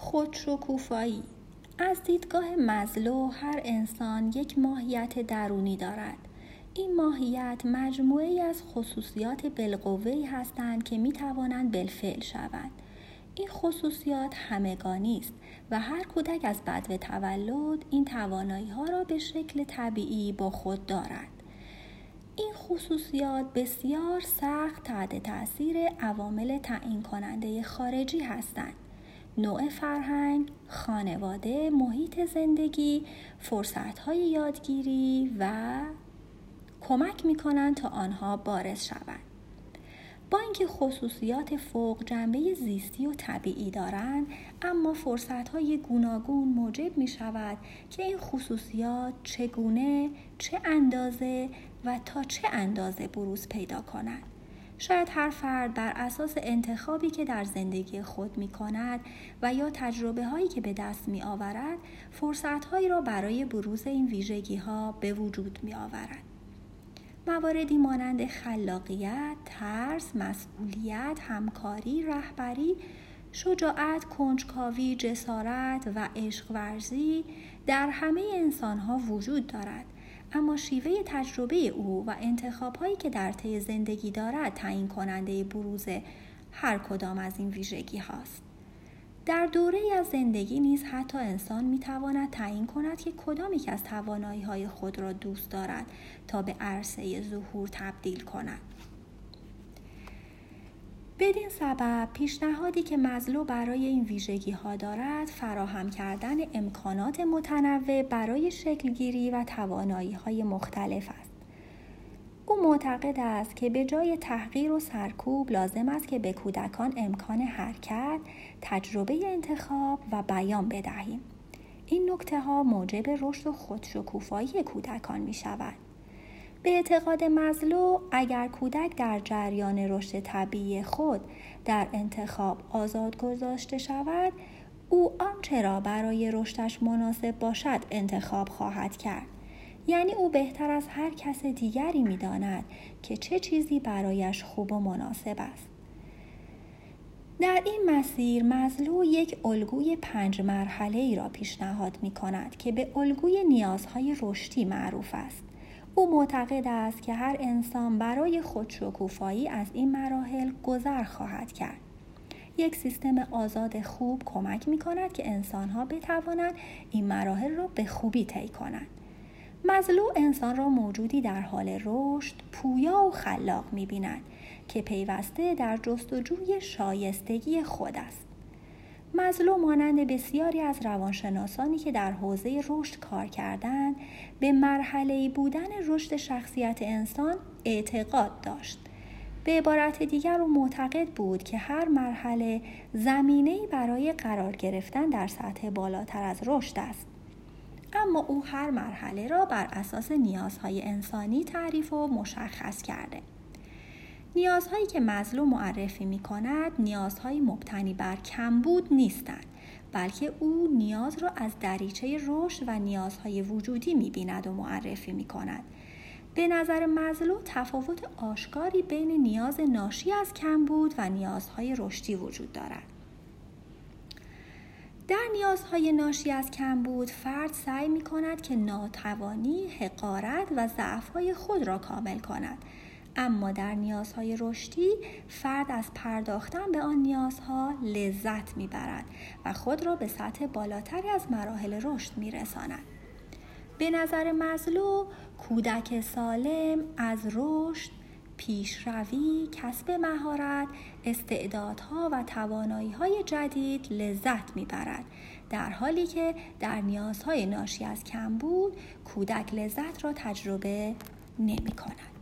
خودشکوفایی. از دیدگاه مزلو هر انسان یک ماهیت درونی دارد. این ماهیت مجموعه از خصوصیات بالقوه‌ای هستند که می توانند بالفعل شوند. این خصوصیات همگانی است و هر کودک از بدو تولد این توانایی ها را به شکل طبیعی با خود دارد. این خصوصیات بسیار سخت تحت تاثیر عوامل تعیین کننده خارجی هستند. نوع فرهنگ، خانواده، محیط زندگی، فرصتهای یادگیری و کمک می کنند تا آنها بارز شوند. با اینکه خصوصیات فوق جنبه زیستی و طبیعی دارند اما فرصت های گوناگون موجب می شود که این خصوصیات چگونه چه اندازه و تا چه اندازه بروز پیدا کنند شاید هر فرد بر اساس انتخابی که در زندگی خود می کند و یا تجربه هایی که به دست می آورد فرصت هایی را برای بروز این ویژگی ها به وجود می آورد. مواردی مانند خلاقیت، ترس، مسئولیت، همکاری، رهبری، شجاعت، کنجکاوی، جسارت و عشق ورزی در همه انسان ها وجود دارد اما شیوه تجربه او و انتخاب هایی که در طی زندگی دارد تعیین کننده بروز هر کدام از این ویژگی هاست. در دوره از زندگی نیز حتی انسان می تواند تعیین کند که کدام یک از توانایی های خود را دوست دارد تا به عرصه ظهور تبدیل کند. بدین سبب پیشنهادی که مزلو برای این ویژگی ها دارد فراهم کردن امکانات متنوع برای شکلگیری و توانایی های مختلف است. او معتقد است که به جای تحقیر و سرکوب لازم است که به کودکان امکان حرکت، تجربه انتخاب و بیان بدهیم. این نکته ها موجب رشد و خودشکوفایی کودکان می شود. به اعتقاد مزلو اگر کودک در جریان رشد طبیعی خود در انتخاب آزاد گذاشته شود او آنچه را برای رشدش مناسب باشد انتخاب خواهد کرد یعنی او بهتر از هر کس دیگری می‌داند که چه چیزی برایش خوب و مناسب است در این مسیر مزلو یک الگوی پنج مرحله ای را پیشنهاد می کند که به الگوی نیازهای رشدی معروف است. او معتقد است که هر انسان برای خودشکوفایی از این مراحل گذر خواهد کرد. یک سیستم آزاد خوب کمک می کند که انسانها بتوانند این مراحل را به خوبی طی کنند. مزلو انسان را موجودی در حال رشد، پویا و خلاق می بیند که پیوسته در جستجوی شایستگی خود است. مزلو مانند بسیاری از روانشناسانی که در حوزه رشد کار کردند به مرحله بودن رشد شخصیت انسان اعتقاد داشت. به عبارت دیگر او معتقد بود که هر مرحله زمینه برای قرار گرفتن در سطح بالاتر از رشد است. اما او هر مرحله را بر اساس نیازهای انسانی تعریف و مشخص کرده. نیازهایی که مزلو معرفی می کند نیازهای مبتنی بر کمبود نیستند بلکه او نیاز را از دریچه رشد و نیازهای وجودی می بیند و معرفی می کند. به نظر مزلو تفاوت آشکاری بین نیاز ناشی از کمبود و نیازهای رشدی وجود دارد. در نیازهای ناشی از کمبود فرد سعی می کند که ناتوانی، حقارت و ضعفهای خود را کامل کند اما در نیازهای رشدی فرد از پرداختن به آن نیازها لذت می‌برد و خود را به سطح بالاتری از مراحل رشد میرساند به نظر مزلو کودک سالم از رشد پیشروی، کسب مهارت، استعدادها و توانایی های جدید لذت می‌برد در حالی که در نیازهای ناشی از کمبود کودک لذت را تجربه نمی کند.